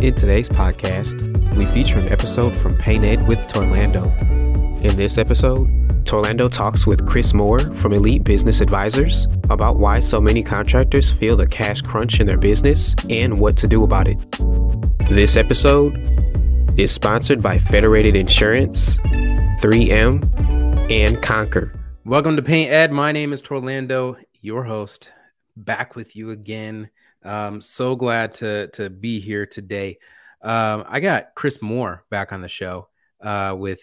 In today's podcast, we feature an episode from Paint Ed with Torlando. In this episode, Torlando talks with Chris Moore from Elite Business Advisors about why so many contractors feel the cash crunch in their business and what to do about it. This episode is sponsored by Federated Insurance, 3M, and Conquer. Welcome to Paint Ed. My name is Torlando, your host, back with you again. Um, so glad to to be here today. Um, I got Chris Moore back on the show uh, with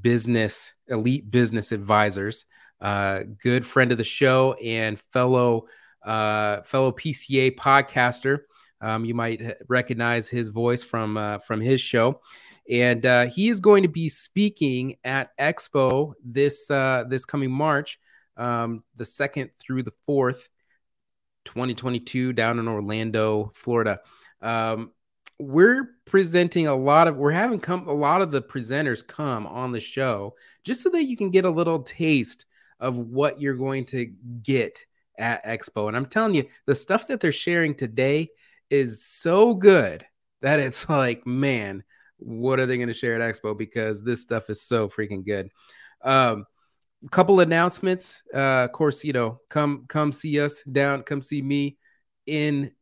business elite business advisors, uh, good friend of the show and fellow uh, fellow PCA podcaster. Um, you might recognize his voice from uh, from his show, and uh, he is going to be speaking at Expo this uh, this coming March, um, the second through the fourth 2022 down in Orlando, Florida. Um, we're presenting a lot of we're having come a lot of the presenters come on the show just so that you can get a little taste of what you're going to get at expo. And i'm telling you the stuff that they're sharing today is so good that it's like man what are they going to share at expo? Because this stuff is so freaking good. Um couple announcements. Uh, of course, you know, come come see us down, come see me in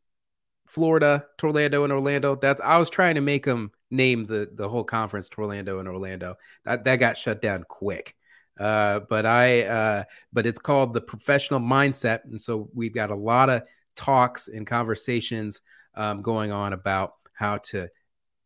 Florida, Torlando, and Orlando. That's I was trying to make them name the the whole conference Torlando and Orlando. That that got shut down quick. Uh, but I uh, but it's called the professional mindset, and so we've got a lot of talks and conversations um, going on about how to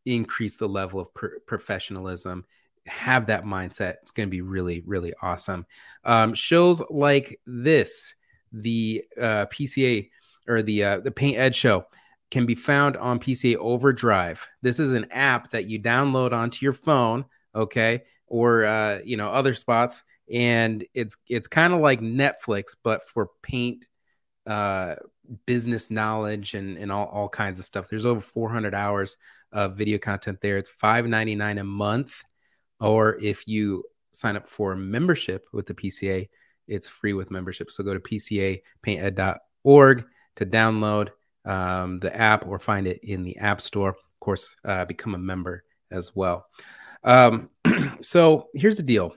increase the level of professionalism have that mindset. It's going to be really, really awesome. Um, shows like this, the uh, PCA or the uh, the Paint Ed show, can be found on PCA Overdrive. This is an app that you download onto your phone, okay, or uh, you know other spots, and it's it's kind of like Netflix, but for paint uh, business knowledge and and all, all kinds of stuff. There's over 400 hours of video content there. It's 5.99 a month or if you sign up for membership with the PCA, it's free with membership. So go to pcapainted.org to download um, the app or find it in the App Store. Of course, uh, become a member as well. Um, so here's the deal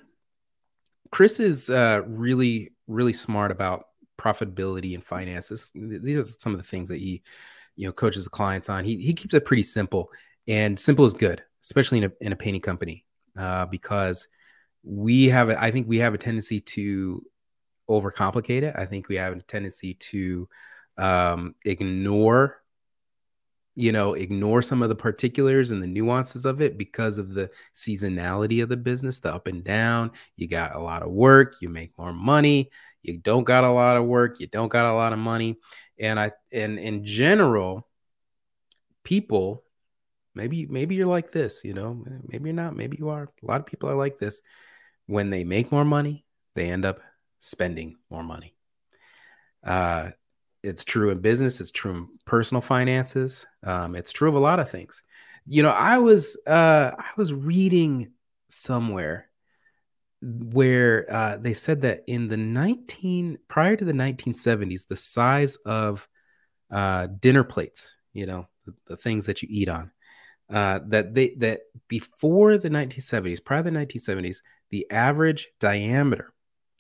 Chris is uh, really, really smart about profitability and finances. These are some of the things that he, you know, coaches the clients on. He, he keeps it pretty simple, and simple is good, especially in a, in a painting company uh, because we have, a, I think we have a tendency to overcomplicate it. I think we have a tendency to um, ignore you know ignore some of the particulars and the nuances of it because of the seasonality of the business the up and down. You got a lot of work you make more money. You don't got a lot of work you don't got a lot of money. And i and in general people maybe maybe you're like this you know maybe you're not maybe you are. A lot of people are like this. When they make more money they end up spending more money. Uh, it's true in business it's true in personal finances um, it's true of a lot of things. You know i was uh, i was reading somewhere where uh, they said that in the 19 prior to the 1970s the size of uh, dinner plates you know the, the things that you eat on uh, that they that before the 1970s, prior to the 1970s, the average diameter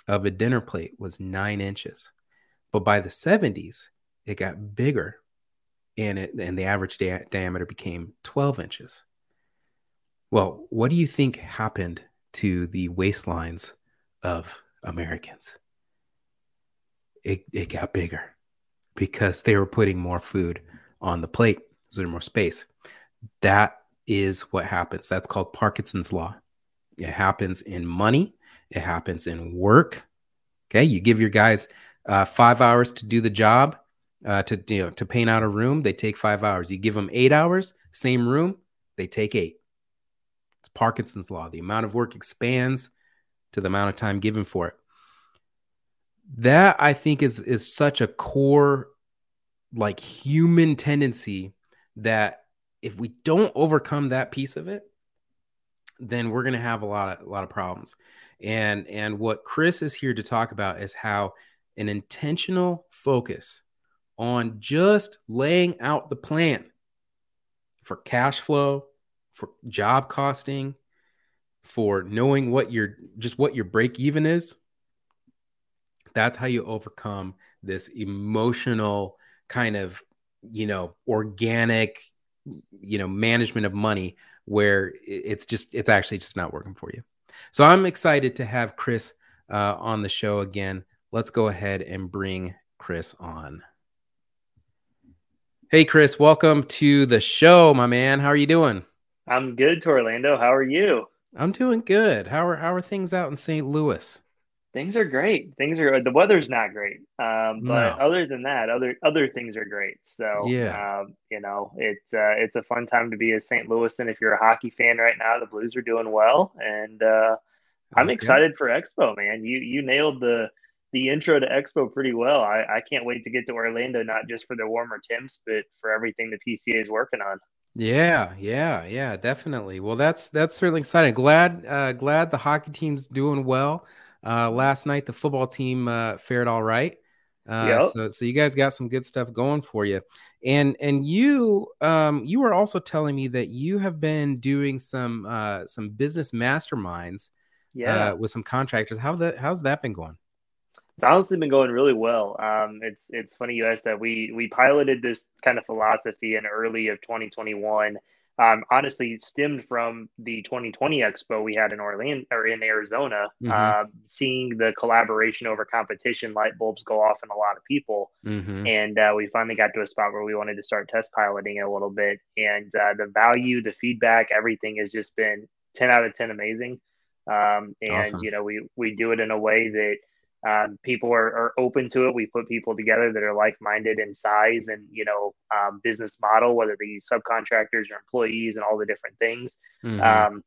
of a dinner plate was nine inches, but by the 70s, it got bigger, and it and the average di- diameter became 12 inches. Well, what do you think happened to the waistlines of Americans? It, it got bigger because they were putting more food on the plate. So there's more space. That is what happens. That's called Parkinson's law. It happens in money, it happens in work. Okay, you give your guys uh, five hours to do the job, uh, to you know to paint out a room. They take five hours. You give them eight hours, same room, they take eight. It's Parkinson's law. The amount of work expands to the amount of time given for it. That I think is is such a core like human tendency that if we don't overcome that piece of it, then we're going to have a lot of a lot of problems. And and what Chris is here to talk about is how an intentional focus on just laying out the plan for cash flow, for job costing, for knowing what your just what your break even is. That's how you overcome this emotional kind of, you know, organic, you know, management of money where it's just it's actually just not working for you. So I'm excited to have Chris uh, on the show again. Let's go ahead and bring Chris on. Hey, Chris, welcome to the show, my man. How are you doing? I'm good, Orlando. How are you? I'm doing good. How are how are things out in St. Louis? Things are great. Things are the weather's not great, um, but no. other than that, other other things are great. So yeah, um, you know, it's uh, it's a fun time to be a St. Louisan. If you're a hockey fan right now, the Blues are doing well, and uh, I'm okay. excited for Expo, man. You you nailed the the intro to Expo pretty well. I, I can't wait to get to Orlando, not just for the warmer temps, but for everything the PCA is working on. Yeah, yeah, yeah, definitely. Well, that's that's certainly exciting. Glad uh, glad the hockey team's doing well. Uh, last night the football team uh, fared all right. Uh, yep. so so you guys got some good stuff going for you. And and you um you were also telling me that you have been doing some uh some business masterminds yeah. Uh, with some contractors. How that how's that been going? It's honestly been going really well. Um, it's it's funny you asked that. We we piloted this kind of philosophy in early of 2021. Um, honestly, stemmed from the 2020 Expo we had in Orlando or in Arizona. Mm-hmm. Uh, seeing the collaboration over competition light bulbs go off in a lot of people, mm-hmm. and uh, we finally got to a spot where we wanted to start test piloting a little bit. And uh, the value, the feedback, everything has just been 10 out of 10 amazing. Um, and awesome. you know, we we do it in a way that um, people are, are open to it. We put people together that are like-minded in size and you know um, business model, whether they use subcontractors or employees and all the different things. Mm-hmm. Um,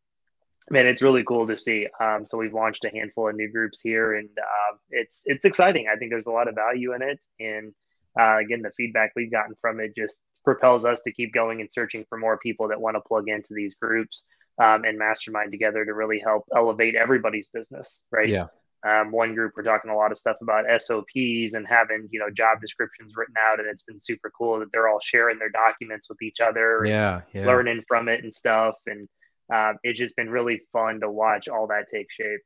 man, it's really cool to see. Um, so we've launched a handful of new groups here, and uh, it's it's exciting. I think there's a lot of value in it, and uh, again, the feedback we've gotten from it just propels us to keep going and searching for more people that want to plug into these groups um, and mastermind together to really help elevate everybody's business. Right? Yeah. Um, one group we're talking a lot of stuff about SOPs and having you know job descriptions written out, and it's been super cool that they're all sharing their documents with each other, yeah, yeah. learning from it and stuff, and uh, it's just been really fun to watch all that take shape.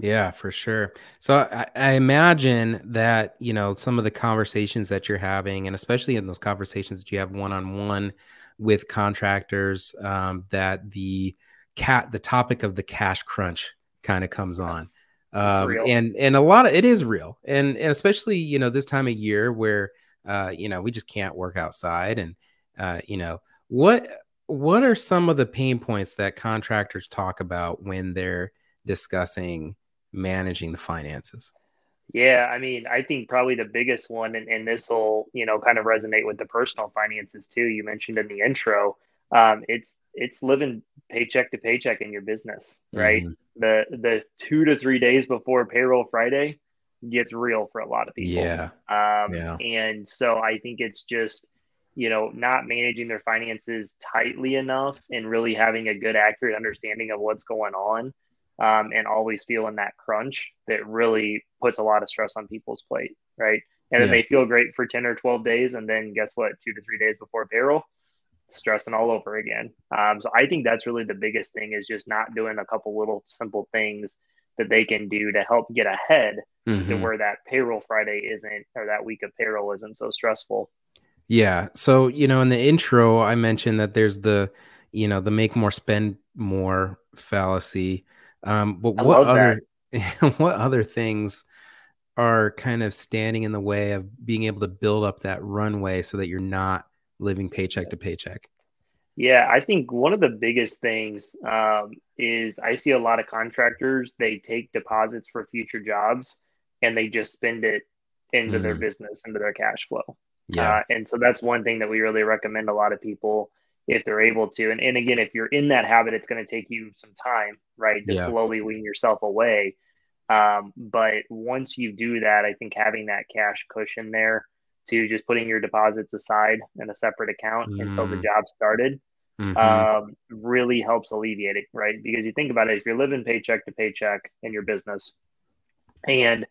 Yeah, for sure. So I, I, imagine that you know some of the conversations that you're having, and especially in those conversations that you have one on one with contractors, um, that the cat the topic of the cash crunch kind of comes on um, and and a lot of it is real, and and especially you know this time of year where uh, you know we just can't work outside, and uh, you know what what are some of the pain points that contractors talk about when they're discussing managing the finances? Yeah, I mean, I think probably the biggest one, and, and this will, you know, kind of resonate with the personal finances too. You mentioned in the intro, um, it's it's living paycheck to paycheck in your business, right? Mm-hmm. The the two to three days before payroll Friday gets real for a lot of people. Yeah. Um, yeah. And so I think it's just you know not managing their finances tightly enough and really having a good accurate understanding of what's going on um, and always feeling that crunch that really puts a lot of stress on people's plate right and then yeah. they feel great for 10 or 12 days and then guess what two to three days before payroll stressing all over again. Um, so I think that's really the biggest thing is just not doing a couple little simple things that they can do to help get ahead mm-hmm. to where that payroll Friday isn't or that week of payroll isn't so stressful. Yeah. So, you know, in the intro, I mentioned that there's the, you know, the make more, spend more fallacy. Um, but what other, what other things are kind of standing in the way of being able to build up that runway so that you're not living paycheck to paycheck? Yeah, I think one of the biggest things um, is I see a lot of contractors, they take deposits for future jobs and they just spend it into mm. their business, into their cash flow. Yeah. Uh, and so that's one thing that we really recommend a lot of people if they're able to. And, and again, if you're in that habit, it's going to take you some time, right, to yeah. slowly wean yourself away. Um, but once you do that, I think having that cash cushion there to just putting your deposits aside in a separate account mm. until the mm. job started mm-hmm. um, really helps alleviate it, right? Because you think about it, if you're living paycheck to paycheck in your business and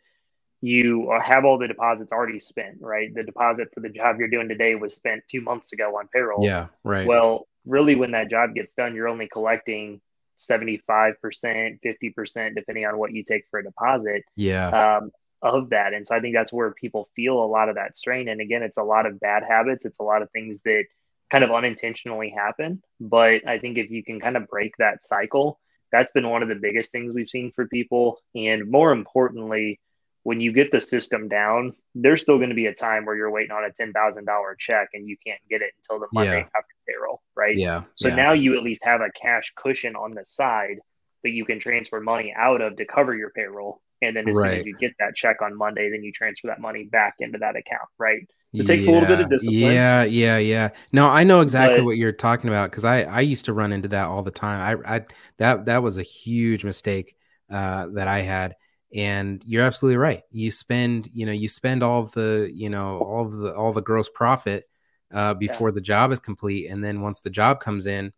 you have all the deposits already spent, right? The deposit for the job you're doing today was spent two months ago on payroll. Yeah, right. Well, really, when that job gets done, you're only collecting 75%, 50%, depending on what you take for a deposit. Yeah. Um, of that. And so I think that's where people feel a lot of that strain. And again, it's a lot of bad habits. It's a lot of things that kind of unintentionally happen. But I think if you can kind of break that cycle, that's been one of the biggest things we've seen for people. And more importantly, when you get the system down, there's still going to be a time where you're waiting on a ten thousand dollar check and you can't get it until the Monday yeah. after payroll, right? Yeah. So yeah. now you at least have a cash cushion on the side that you can transfer money out of to cover your payroll. And then as right. soon as you get that check on Monday, then you transfer that money back into that account, right? So it takes yeah, a little bit of discipline. Yeah, yeah, yeah. No, I know exactly but, what you're talking about because I I used to run into that all the time. I I that that was a huge mistake uh, that I had. And you're absolutely right. You spend, you know, you spend all of the, you know, all of the all the gross profit uh, before yeah. the job is complete, and then once the job comes in,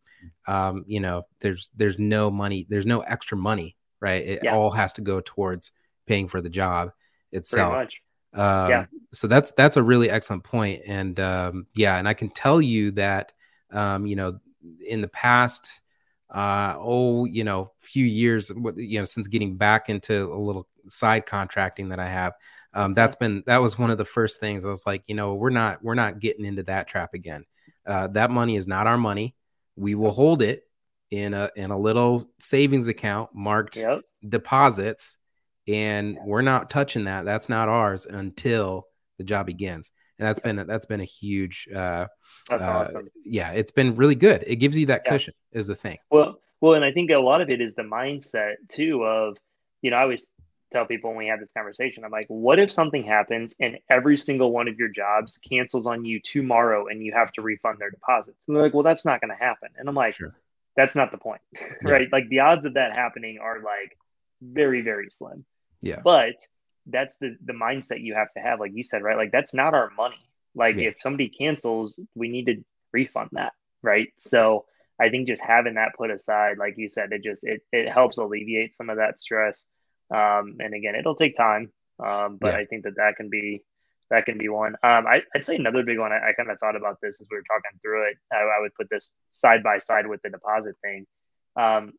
um, you know, there's there's no money, there's no extra money, right? It yeah. all has to go towards paying for the job itself. Um, yeah. So that's that's a really excellent point, and um, yeah, and I can tell you that um, you know in the past, uh, oh, you know, few years, you know, since getting back into a little side contracting that I have, um, that's been that was one of the first things I was like, you know, we're not we're not getting into that trap again. Uh, that money is not our money. We will hold it in a in a little savings account marked yep. deposits and we're not touching that. That's not ours until the job begins. And that's been that's been a huge. Uh, uh, awesome. Yeah, it's been really good. It gives you that yeah. cushion. Is the thing. Well, well, and I think a lot of it is the mindset too. Of you know, I always tell people when we have this conversation, I'm like, what if something happens and every single one of your jobs cancels on you tomorrow and you have to refund their deposits? And they're like, well, that's not going to happen. And I'm like, sure. That's not the point, right? Like the odds of that happening are like very, very slim. Yeah. But that's the the mindset you have to have, like you said, right? Like that's not our money. Like yeah. if somebody cancels, we need to refund that, right? So I think just having that put aside, like you said, it just it it helps alleviate some of that stress. Um, and again, it'll take time, um, but yeah. I think that that can be that can be one. Um, I, would say another big one. I, I kind of thought about this as we were talking through it. I, I would put this side by side with the deposit thing. Um,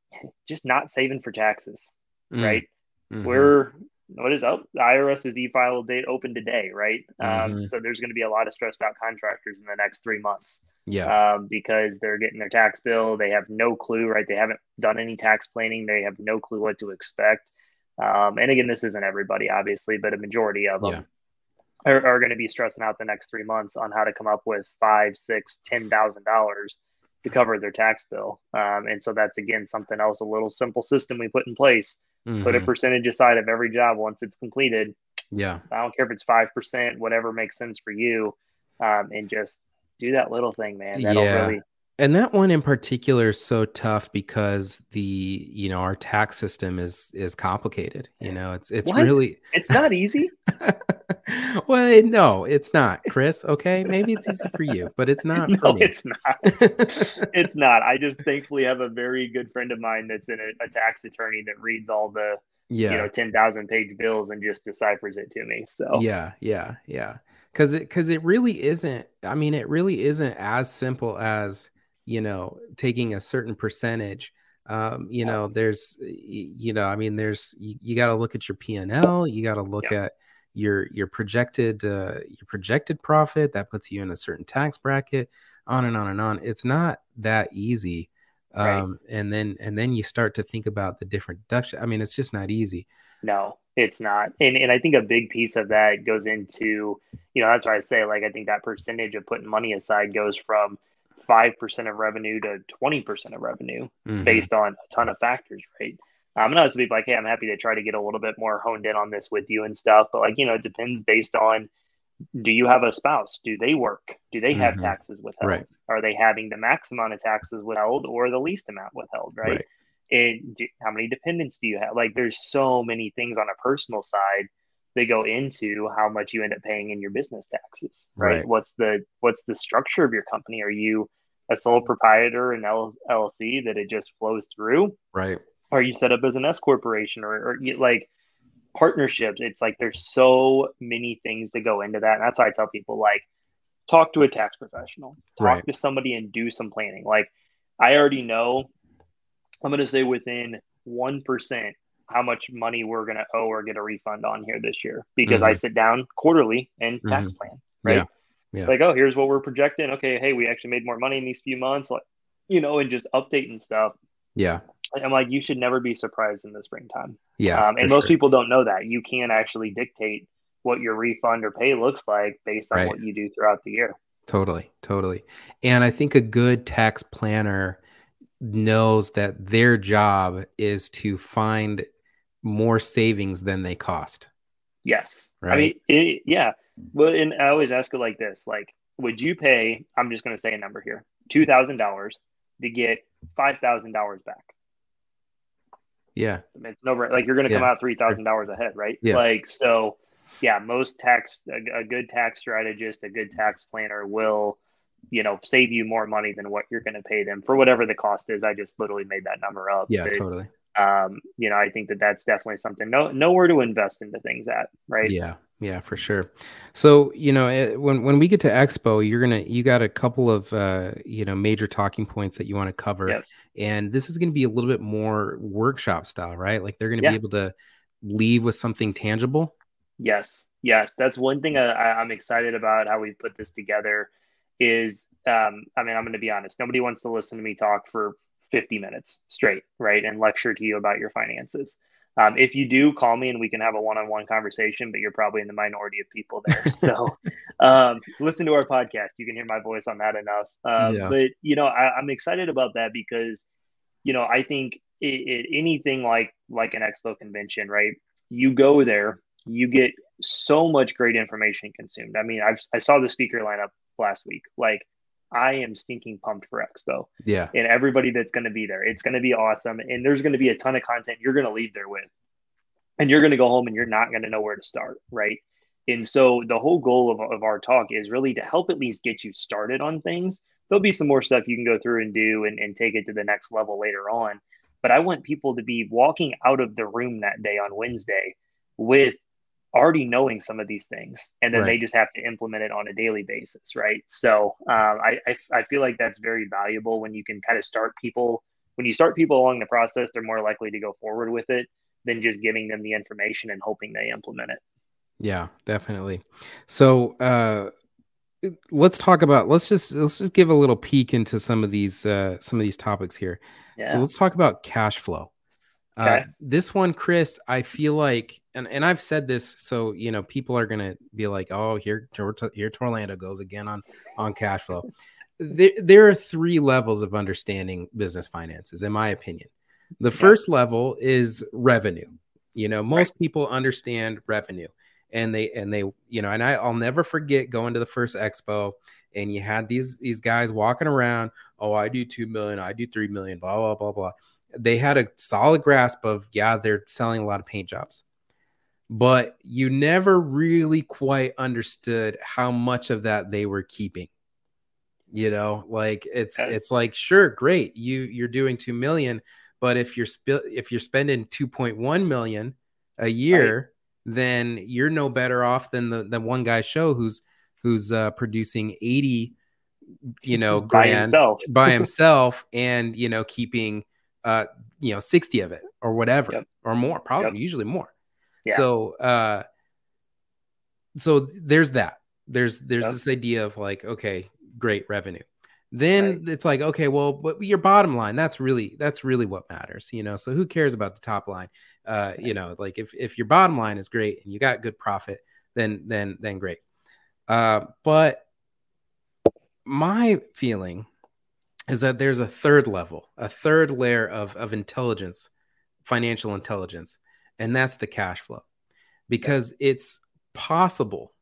just not saving for taxes, mm. right? Mm-hmm. We're what is up? The IRS's e-file date open today, right? Um, mm-hmm. Um, so there's going to be a lot of stressed out contractors in the next three months. Yeah. Um, because they're getting their tax bill, they have no clue, right? They haven't done any tax planning, they have no clue what to expect. Um, and again, this isn't everybody, obviously, but a majority of them. Are, are going to be stressing out the next three months on how to come up with five, six, ten thousand dollars to cover their tax bill. Um, and so that's again something else, a little simple system we put in place Mm-hmm. Put a mm-hmm. percentage aside of every job once it's completed. Yeah. I don't care if it's 5%, whatever makes sense for you. Um, and just do that little thing, man. That'll yeah. really and that one in particular is so tough because the you know our tax system is is complicated you know it's it's what? really it's not easy well no it's not chris okay? Maybe it's easy for you but it's not no, it's not. It's not. I just thankfully have a very good friend of mine that's in a, a tax attorney that reads all the yeah you know 10,000 page bills and just deciphers it to me so. Yeah yeah yeah. Because it because it really isn't i mean it really isn't as simple as you know taking a certain percentage. Um, you know there's you know i mean there's you, you got to look at your p&l you got to look at your your projected uh, your projected profit that puts you in a certain tax bracket on and on and on it's not that easy um, right. and then and then you start to think about the different deduction i mean it's just not easy no it's not and, and i think a big piece of that goes into you know that's why i say like i think that percentage of putting money aside goes from 5% of revenue to 20% of revenue mm-hmm. based on a ton of factors, right? I'm not to be like, hey, I'm happy to try to get a little bit more honed in on this with you and stuff, but like, you know, it depends based on do you have a spouse? Do they work? Do they have mm-hmm. taxes withheld? Right. Are they having the max amount of taxes withheld or the least amount withheld? Right. right. And do, how many dependents do you have? Like, there's so many things on a personal side that go into how much you end up paying in your business taxes. Right. right. What's the what's the structure of your company? Are you a sole proprietor in LLC that it just flows through? Right. Are you set up as an S corporation or, or like partnerships? It's like there's so many things that go into that. And that's why I tell people like talk to a tax professional, talk right. to somebody and do some planning. Like I already know I'm going to say within 1% how much money we're going to owe or get a refund on here this year because mm-hmm. I sit down quarterly and tax mm-hmm. plan, right? Yeah. Yeah. Like, oh, here's what we're projecting. Okay, hey, we actually made more money in these few months, like, you know, and just updating stuff. Yeah. I'm like, you should never be surprised in the springtime. Yeah. Um, and most sure. people don't know that. You can actually dictate what your refund or pay looks like based on right. what you do throughout the year. Totally. Totally. And I think a good tax planner knows that their job is to find more savings than they cost. Yes. Right. I mean, it, yeah. Well, and I always ask it like this: like, would you pay? I'm just going to say a number here: two thousand dollars to get five thousand dollars back. Yeah, it's no like you're going to come yeah. out three thousand dollars ahead, right? Yeah. Like so, yeah. Most tax a, a good tax strategist, a good tax planner will, you know, save you more money than what you're going to pay them for whatever the cost is. I just literally made that number up. Yeah, but, totally. Um, you know, I think that that's definitely something. No, nowhere to invest into things at, right? Yeah, yeah, for sure. So you know, it, when when we get to Expo, you're gonna you got a couple of uh, you know major talking points that you want to cover, yep. and this is going to be a little bit more workshop style, right? Like they're going to yeah. be able to leave with something tangible. Yes, yes, that's one thing I, I'm excited about how we put this together. Is um, I mean, I'm going to be honest. Nobody wants to listen to me talk for 50 minutes straight, right, and lecture to you about your finances. Um, if you do, call me and we can have a one-on-one conversation. But you're probably in the minority of people there, so um, listen to our podcast. You can hear my voice on that enough. Um, yeah. But you know, I, am excited about that because you know I think it, it, anything like like an expo convention, right? You go there, you get so much great information consumed. I mean, I've, I saw the speaker lineup last week. Like I am stinking pumped for Expo. Yeah. And everybody that's going to be there. It's going to be awesome. And there's going to be a ton of content you're going to leave there with. And you're going to go home and you're not going to know where to start. Right. And so the whole goal of, of our talk is really to help at least get you started on things. There'll be some more stuff you can go through and do and, and take it to the next level later on. But I want people to be walking out of the room that day on Wednesday with already knowing some of these things and then right. they just have to implement it on a daily basis right so um, I, I, I feel like that's very valuable when you can kind of start people when you start people along the process they're more likely to go forward with it than just giving them the information and hoping they implement it yeah definitely so uh let's talk about let's just let's just give a little peek into some of these uh some of these topics here yeah. so let's talk about cash flow uh, okay. Uh, this one, Chris, I feel like, and, and I've said this, so you know, people are gonna be like, "Oh, here, here, Orlando goes again on on cash flow." there, there are three levels of understanding business finances, in my opinion. The yeah. first level is revenue. You know, most right. people understand revenue, and they and they, you know, and I, I'll never forget going to the first expo, and you had these these guys walking around. Oh, I do two million, I do three million, blah blah blah blah they had a solid grasp of yeah they're selling a lot of paint jobs but you never really quite understood how much of that they were keeping you know like it's yes. it's like sure great you you're doing 2 million but if you're sp- if you're spending 2.1 million a year right. then you're no better off than the the one guy show who's who's uh, producing 80 you know by himself by himself and you know keeping uh, you know, 60 of it or whatever yep. or more, probably yep. usually more. Yeah. So, uh, so there's that. There's there's yep. this idea of like, okay, great revenue. Then right. it's like, okay, well, but your bottom line, that's really that's really what matters, you know. So who cares about the top line? Uh, right. you know, like if if your bottom line is great and you got good profit, then then then great. Uh, but my feeling is that there's a third level, a third layer of, of intelligence, financial intelligence, and that's the cash flow. Because it's possible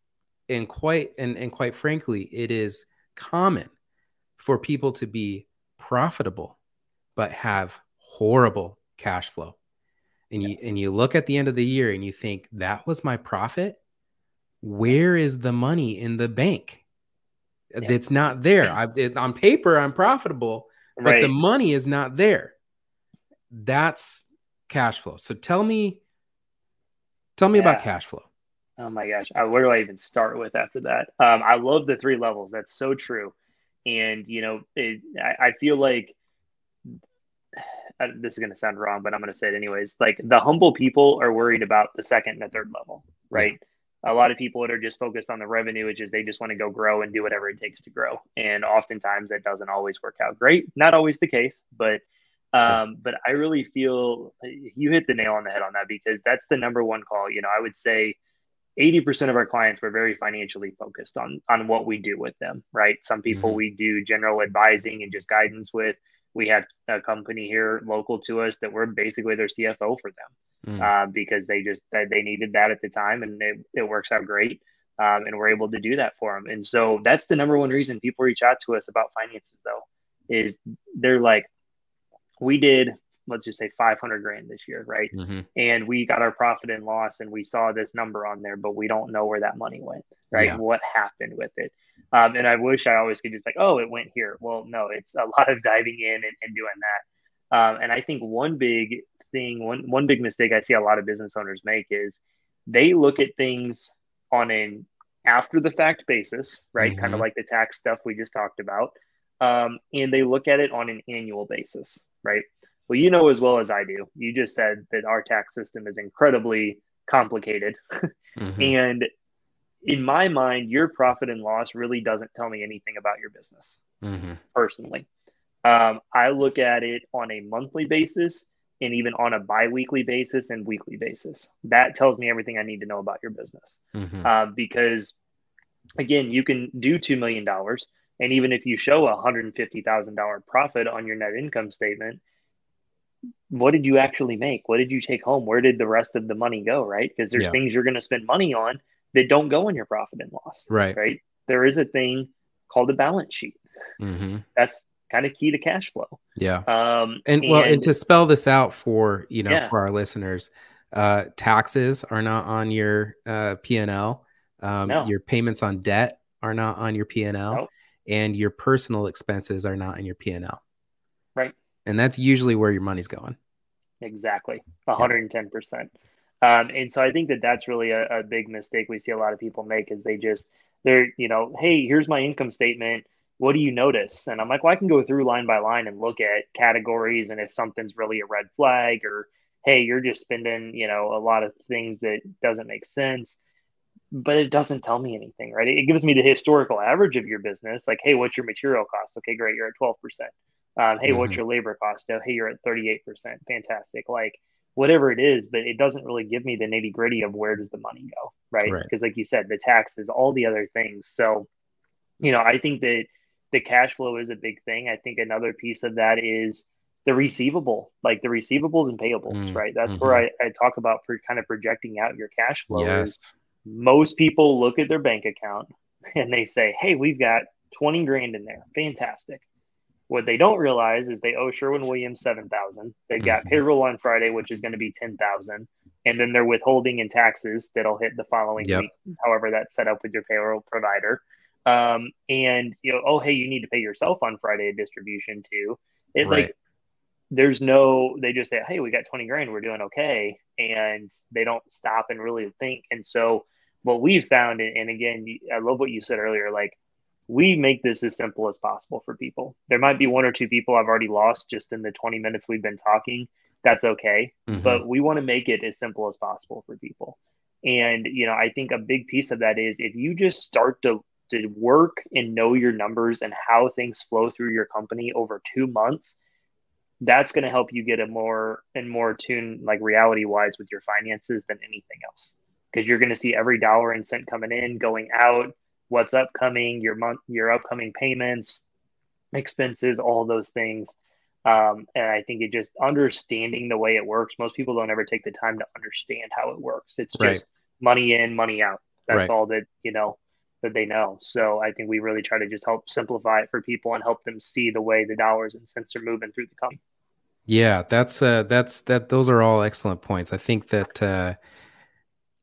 and quite and, and quite frankly, it is common for people to be profitable but have horrible cash flow. And you and you look at the end of the year and you think that was my profit. Where is the money in the bank? Yeah. It's not there. I, it, on paper, I'm profitable, but right. the money is not there. That's cash flow. So tell me, tell me yeah. about cash flow. Oh my gosh, uh, where do I even start with after that? Um, I love the three levels. That's so true. And you know, it, I, I, feel like uh, this is going to sound wrong, but I'm going to say it anyways. Like the humble people are worried about the second and the third level, right? Yeah. A lot of people that are just focused on the revenue, which is they just want to go grow and do whatever it takes to grow. And oftentimes that doesn't always work out great. Not always the case, but um, but I really feel you hit the nail on the head on that because that's the number one call. You know, I would say 80% of our clients were very financially focused on on what we do with them, right? Some people mm-hmm. we do general advising and just guidance with. We have a company here local to us that we're basically their CFO for them mm-hmm. uh, because they just they needed that at the time and it, it works out great. Um, and we're able to do that for them. And so that's the number one reason people reach out to us about finances, though, is they're like, we did let's just say 500 grand this year right? Mm-hmm. and we got our profit and loss and we saw this number on there but we don't know where that money went right? Yeah. what happened with it? Um, and i wish i always could just like oh it went here. Well no it's a lot of diving in and, and doing that. Um, and i think one big thing one one big mistake i see a lot of business owners make is they look at things on an after the fact basis right? Mm-hmm. kind of like the tax stuff we just talked about um, and they look at it on an annual basis right? Well, you know as well as I do. You just said that our tax system is incredibly complicated. mm-hmm. And in my mind, your profit and loss really doesn't tell me anything about your business mm-hmm. personally. Um, I look at it on a monthly basis and even on a bi-weekly basis and weekly basis. That tells me everything I need to know about your business. Mm-hmm. Uh, because again, you can do $2 million and even if you show a $150,000 profit on your net income statement, what did you actually make? What did you take home? Where did the rest of the money go? Right. Because there's yeah. things you're going to spend money on that don't go in your profit and loss. Right. Right. There is a thing called a balance sheet. Mm-hmm. That's kind of key to cash flow. Yeah. Um, and, and well, and to spell this out for, you know, yeah. for our listeners, uh, taxes are not on your uh, P&L. Um, no. Your payments on debt are not on your P&L. Nope and your personal expenses are not in your P&L. Right. And that's usually where your money's going. Exactly. 110%. Yeah. Um, and so I think that that's really a, a big mistake we see a lot of people make is they just, they're, you know, hey, here's my income statement. What do you notice? And I'm like, well, I can go through line by line and look at categories and if something's really a red flag or, hey, you're just spending, you know, a lot of things that doesn't make sense but it doesn't tell me anything, right? It gives me the historical average of your business. Like, hey, what's your material cost? Okay, great, you're at 12%. Um, hey, mm-hmm. what's your labor cost? Oh, hey, you're at 38%. Fantastic. Like, whatever it is, but it doesn't really give me the nitty gritty of where does the money go, right? Because, right. like you said, the taxes, all the other things. So, you know, I think that the cash flow is a big thing. I think another piece of that is the receivable, like the receivables and payables, mm-hmm. right? That's where mm-hmm. I, I, talk about for kind of projecting out your cash flow. Yes. Most people look at their bank account and they say, Hey, we've got 20 grand in there. Fantastic. What they don't realize is they owe Sherwin Williams 7,000. They've got mm-hmm. payroll on Friday, which is going to be 10,000. And then they're withholding in taxes that'll hit the following yep. week, however that's set up with your payroll provider. Um, and you know, oh, hey, you need to pay yourself on Friday a distribution too. It right. like there's no they just say hey we got 20 grand we're doing okay and they don't stop and really think and so what we've found, and again, I love what you said earlier, like we make this as simple as possible for people. There might be one or two people I've already lost just in the 20 minutes we've been talking. That's okay. Mm-hmm. But we want to make it as simple as possible for people. And, you know, I think a big piece of that is if you just start to, to work and know your numbers and how things flow through your company over two months, that's going to help you get a more and more tune, like reality wise, with your finances than anything else because you're going to see every dollar and cent coming in, going out, what's upcoming, your month, your upcoming payments, expenses, all those things. Um, and I think it just understanding the way it works. Most people don't ever take the time to understand how it works. It's just right. money in, money out. That's right. all that you know. that they know. So I think we really try to just help simplify it for people and help them see the way the dollars and cents are moving through the company. Yeah, that's uh that's that those are all excellent points. I think that uh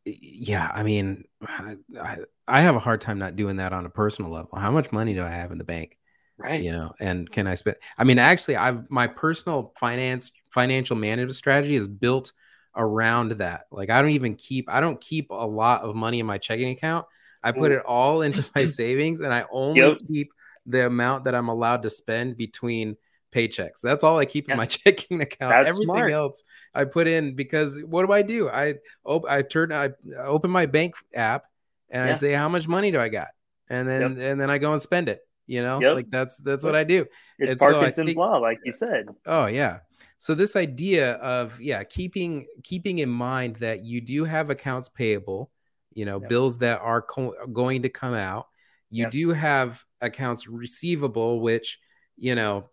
yeah, I mean I, I have a hard time not doing that on a personal level. How much money do I have in the bank? Right. You know, and can I spend I mean actually I've my personal finance financial management strategy is built around that. Like I don't even keep I don't keep a lot of money in my checking account. I put mm. it all into my savings and I only yep. keep the amount that I'm allowed to spend between paychecks. That's all I keep yeah. in my checking account. That's Everything smart. else I put in because what do I do? I op- I turn I open my bank app and yeah. I say how much money do I got? And then yep. and then I go and spend it. You know, yep. like that's that's what I do. It's and Parkinson's so law, like you said. Oh yeah. So this idea of yeah, keeping keeping in mind that you do have accounts payable, you know, yep. bills that are co- going to come out. You do have accounts receivable, which you know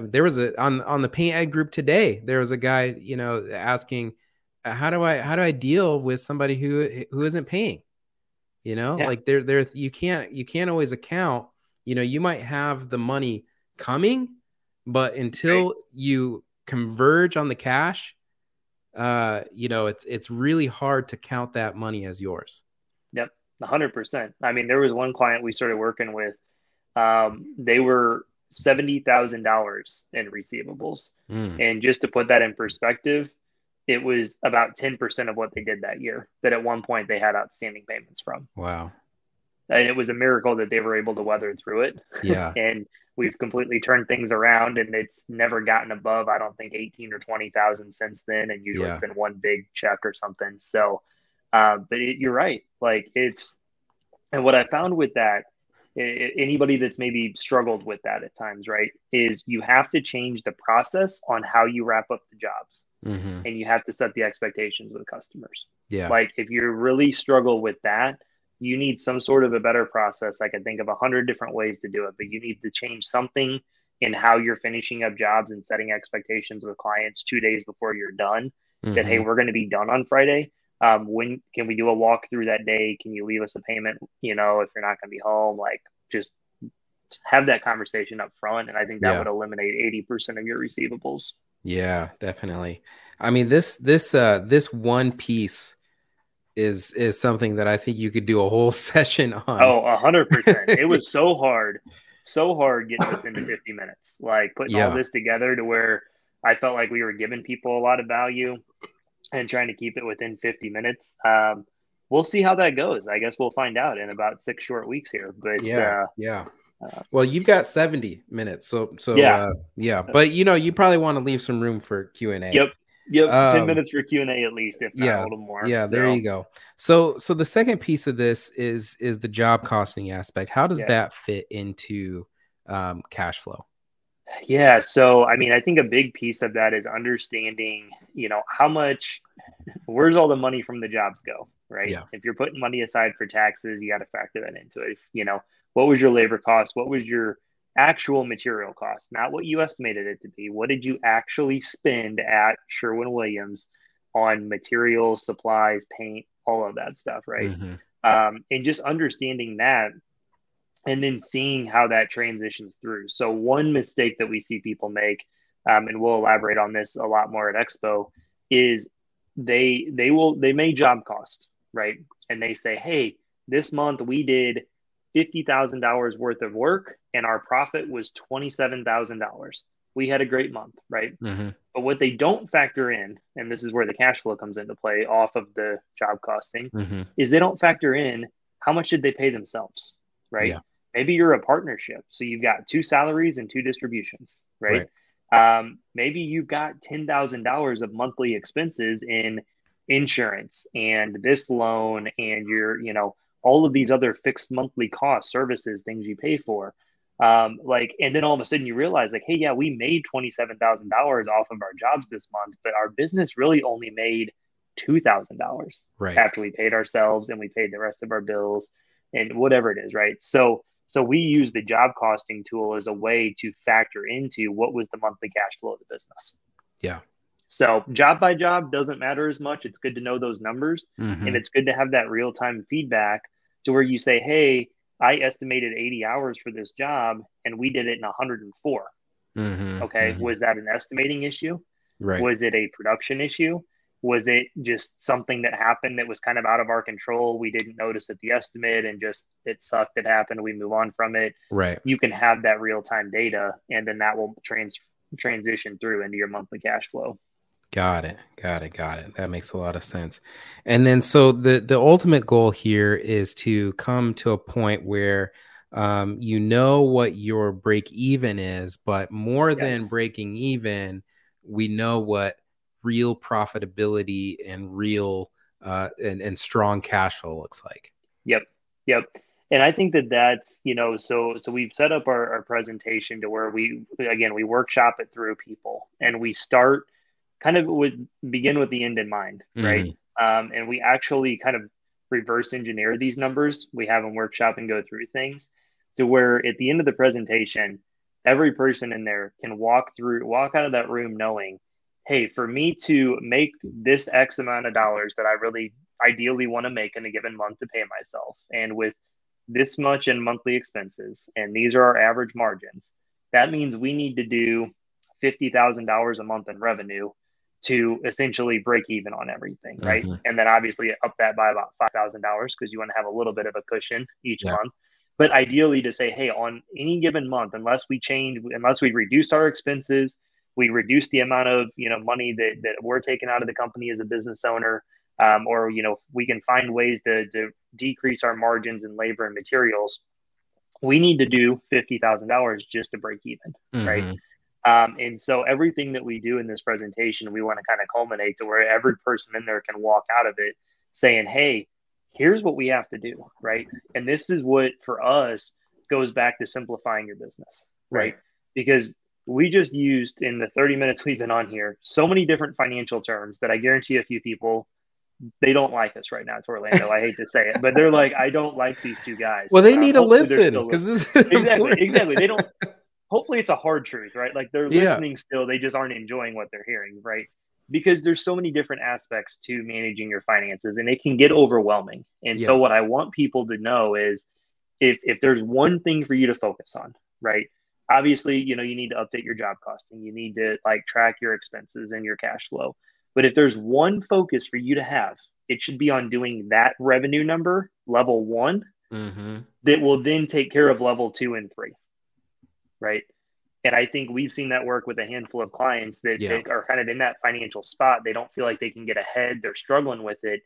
there was a on on the paint ed group today there was a guy you know asking uh, how do i how do i deal with somebody who who isn't paying you know yeah. like there there you can't you can't always account you know you might have the money coming but until right. you converge on the cash uh you know it's it's really hard to count that money as yours yep 100% i mean there was one client we started working with um they were $70,000 in receivables. Mm. And just to put that in perspective, it was about 10% of what they did that year that at one point they had outstanding payments from. Wow. And it was a miracle that they were able to weather through it. Yeah. and we've completely turned things around and it's never gotten above, I don't think 18 or 20,000 since then. And usually yeah. it's been one big check or something. So, uh, but it, you're right. Like it's, and what I found with that anybody that's maybe struggled with that at times, right? Is you have to change the process on how you wrap up the jobs. Mm-hmm. And you have to set the expectations with customers. Yeah. Like if you really struggle with that, you need some sort of a better process. I can think of a hundred different ways to do it, but you need to change something in how you're finishing up jobs and setting expectations with clients two days before you're done. Mm-hmm. That hey, we're going to be done on Friday um, when can we do a walk through that day? Can you leave us a payment? You know, if you're not going to be home, like just have that conversation up front. And I think that yeah. would eliminate 80% of your receivables. Yeah, definitely. I mean, this, this, uh, this one piece is, is something that I think you could do a whole session on. Oh, a hundred percent. It was so hard, so hard getting this into 50 minutes, like putting yeah. all this together to where I felt like we were giving people a lot of value and trying to keep it within 50 minutes. Um, we'll see how that goes. I guess we'll find out in about six short weeks here. But yeah, uh, yeah. Uh, well, you've got 70 minutes, so so yeah, uh, yeah. But you know, you probably want to leave some room for Q and A. Yep. Yep, um, ten minutes for Q and A at least, if not yeah, a little more. Yeah, so. there you go. So, so the second piece of this is is the job costing aspect. How does yes. that fit into um, cash flow? Yeah. So, I mean, I think a big piece of that is understanding, you know, how much, where's all the money from the jobs go, right? Yeah. If you're putting money aside for taxes, you got to factor that into it. If, you know, what was your labor cost? What was your actual material cost? Not what you estimated it to be. What did you actually spend at Sherwin Williams on materials, supplies, paint, all of that stuff, right? Mm-hmm. Um, and just understanding that and then seeing how that transitions through. So one mistake that we see people make, um, and we'll elaborate on this a lot more at Expo, is they they will they may job cost right, and they say, hey, this month we did fifty thousand dollars worth of work, and our profit was twenty seven thousand dollars. We had a great month, right? Mm-hmm. But what they don't factor in, and this is where the cash flow comes into play off of the job costing, mm-hmm. is they don't factor in how much did they pay themselves, right? Yeah maybe you're a partnership. So you've got two salaries and two distributions right, right. Um, maybe you've got $10000 of monthly expenses in insurance and this loan and your you know all of these other fixed monthly costs services things you pay for. Um, like and then all of a sudden you realize like hey yeah we made $27000 off of our jobs this month but our business really only made $2000 right. after we paid ourselves and we paid the rest of our bills and whatever it is right? So so we use the job costing tool as a way to factor into what was the monthly cash flow of the business. Yeah. So job by job doesn't matter as much. It's good to know those numbers mm-hmm. and it's good to have that real time feedback to where you say, hey, I estimated 80 hours for this job and we did it in 104. Mm-hmm, okay. Mm-hmm. Was that an estimating issue? Right. Was it a production issue? Was it just something that happened that was kind of out of our control? We didn't notice at the estimate and just it sucked. It happened. We move on from it. Right. You can have that real time data and then that will trans transition through into your monthly cash flow. Got it. Got it. Got it. That makes a lot of sense. And then so the the ultimate goal here is to come to a point where um, you know what your break even is, but more yes. than breaking even, we know what real profitability and real uh, and, and strong cash flow looks like. Yep. Yep. And I think that that's, you know, so, so we've set up our, our presentation to where we, again, we workshop it through people and we start – kind of would begin with the end in mind, mm-hmm. right? Um, and we actually kind of reverse engineer these numbers. We have them workshop and go through things to where at the end of the presentation, every person in there can walk through, walk out of that room knowing, hey, for me to make this X amount of dollars that I really ideally want to make in a given month to pay myself, and with this much in monthly expenses, and these are our average margins, that means we need to do $50,000 a month in revenue to essentially break even on everything, right? Mm-hmm. And then obviously up that by about five thousand dollars because you want to have a little bit of a cushion each yeah. month. But ideally, to say, hey, on any given month, unless we change, unless we reduce our expenses, we reduce the amount of you know money that that we're taking out of the company as a business owner, um, or you know we can find ways to to decrease our margins in labor and materials. We need to do fifty thousand dollars just to break even, mm-hmm. right? Um, and so everything that we do in this presentation, we want to kind of culminate to where every person in there can walk out of it saying, Hey, here's what we have to do. Right. And this is what for us goes back to simplifying your business. Right. right. Because we just used in the 30 minutes we've been on here so many different financial terms that I guarantee a few people they don't like us right now Torlando. I hate to say it, but they're like, I don't like these two guys. Well, they need to listen because exactly, exactly. They don't hopefully it's a hard truth, right? Like they're yeah. listening still, they just aren't enjoying what they're hearing, right? Because there's so many different aspects to managing your finances and it can get overwhelming. And yeah. so what I want people to know is if if there's one thing for you to focus on, right? Obviously, you know, you need to update your job costing. You need to like track your expenses and your cash flow. But if there's one focus for you to have, it should be on doing that revenue number, level one, mm-hmm. that will then take care of level two and three right? And I think we've seen that work with a handful of clients that, yeah. are kind of in that financial spot. They don't feel like they can get ahead. They're struggling with it.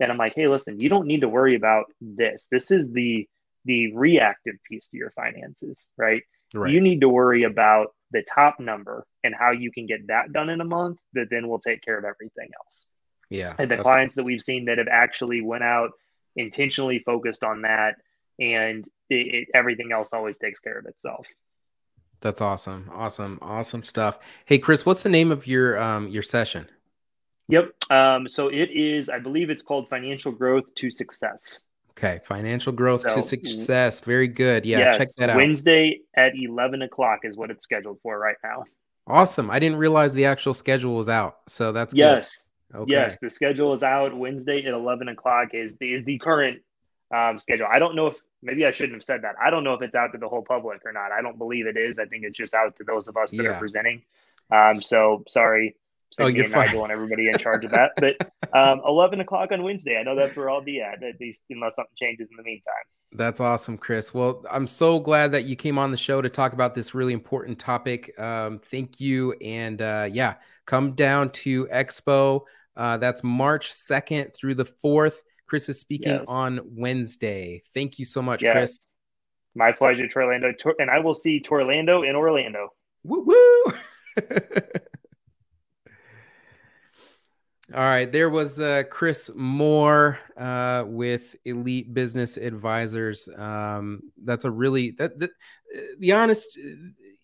And I'm like, hey, listen, you don't need to worry about this. This is the the reactive piece to your finances, right? Right? You need to worry about the top number and how you can get that done in a month that then will take care of everything else. Yeah. And the clients that we've seen that have actually went out intentionally focused on that and it, it, everything else always takes care of itself. That's awesome. Awesome. Awesome stuff. Hey Chris, what's the name of your um your session? Yep. Um so it is I believe it's called Financial Growth to Success. Okay, financial growth so, to success. Very good. Yeah, yes, check that out. Wednesday at eleven o'clock is what it's scheduled for right now. Awesome. I didn't realize the actual schedule was out, so that's yes, okay. yes. The schedule is out. Wednesday at eleven o'clock is the is the current um, schedule. I don't know if maybe I shouldn't have said that. I don't know if it's out to the whole public or not. I don't believe it is. I think it's just out to those of us that yeah. are presenting. Um, so sorry, oh, you're fine. Nigel and everybody in charge of that. But um, 11 o'clock on Wednesday, I know that's where I'll be at, at least unless something changes in the meantime. That's awesome, Chris. Well, I'm so glad that you came on the show to talk about this really important topic. Um, thank you. And uh, yeah, come down to Expo. Uh, that's March 2nd through the 4th. Chris is speaking yes. on Wednesday. Thank you so much, yes. Chris. My pleasure, Torlando. And I will see Torlando in Orlando. Woo woo. All right, there was uh, Chris Moore uh, with Elite Business Advisors. Um, that's a really that, that the honest,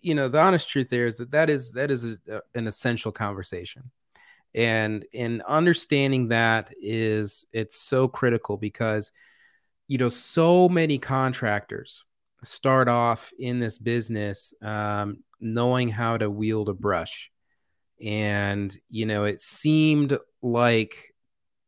you know, the honest truth there is that that is that is a, an essential conversation and in understanding that is it's so critical because you know so many contractors start off in this business um, knowing how to wield a brush and you know it seemed like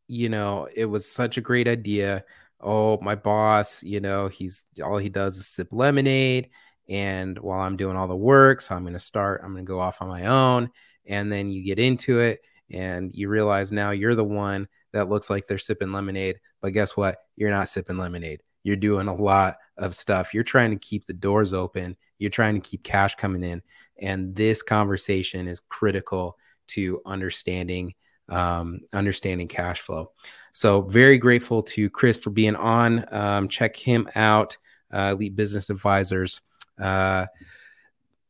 you know it was such a great idea oh, my boss, you know, he's all he does is sip lemonade. And while I'm doing all the work, so I'm going to start, I'm going to go off on my own. And then you get into it and you realize now you're the one that looks like they're sipping lemonade. But guess what? You're not sipping lemonade. You're doing a lot of stuff. You're trying to keep the doors open, you're trying to keep cash coming in. And this conversation is critical to understanding um, understanding cash flow. So very grateful to Chris for being on. Um, check him out, uh, Elite Business Advisors. Uh,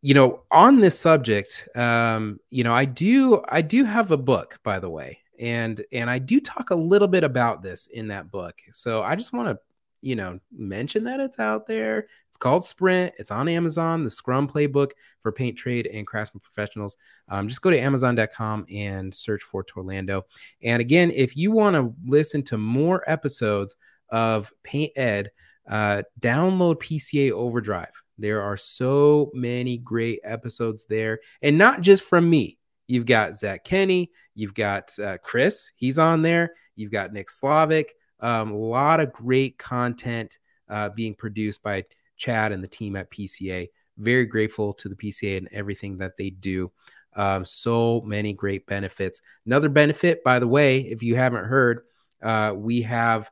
you know, on this subject, um, you know, I do I do have a book, by the way, and and I do talk a little bit about this in that book. So I just want to you know, mention that it's out there. It's called Sprint. It's on Amazon, the Scrum Playbook for paint trade and craftsman professionals. Um, just go to Amazon.com and search for Torlando. And again, if you want to listen to more episodes of Paint Ed, uh, download PCA Overdrive. There are so many great episodes there, and not just from me. You've got Zach Kenny, you've got uh, Chris, he's on there. You've got Nick Slavik, um, a lot of great content uh, being produced by Chad and the team at PCA. Very grateful to the PCA and everything that they do. Um, so many great benefits. Another benefit, by the way, if you haven't heard, uh, we have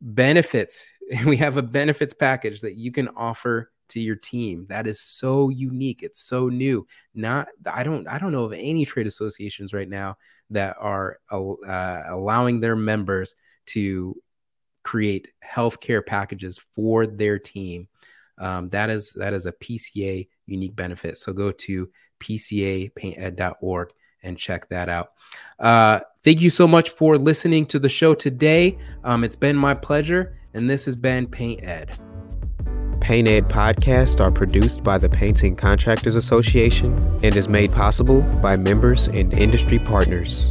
benefits. We have a benefits package that you can offer to your team. That is so unique. It's so new. Not I don't I don't know of any trade associations right now that are uh, allowing their members to create healthcare packages for their team. Um, that is that is a PCA unique benefit. So go to pcapainted.org and check that out. Uh, thank you so much for listening to the show today. Um, it's been my pleasure, and this has been Paint Ed. Paint Ed podcasts are produced by the Painting Contractors Association and is made possible by members and industry partners.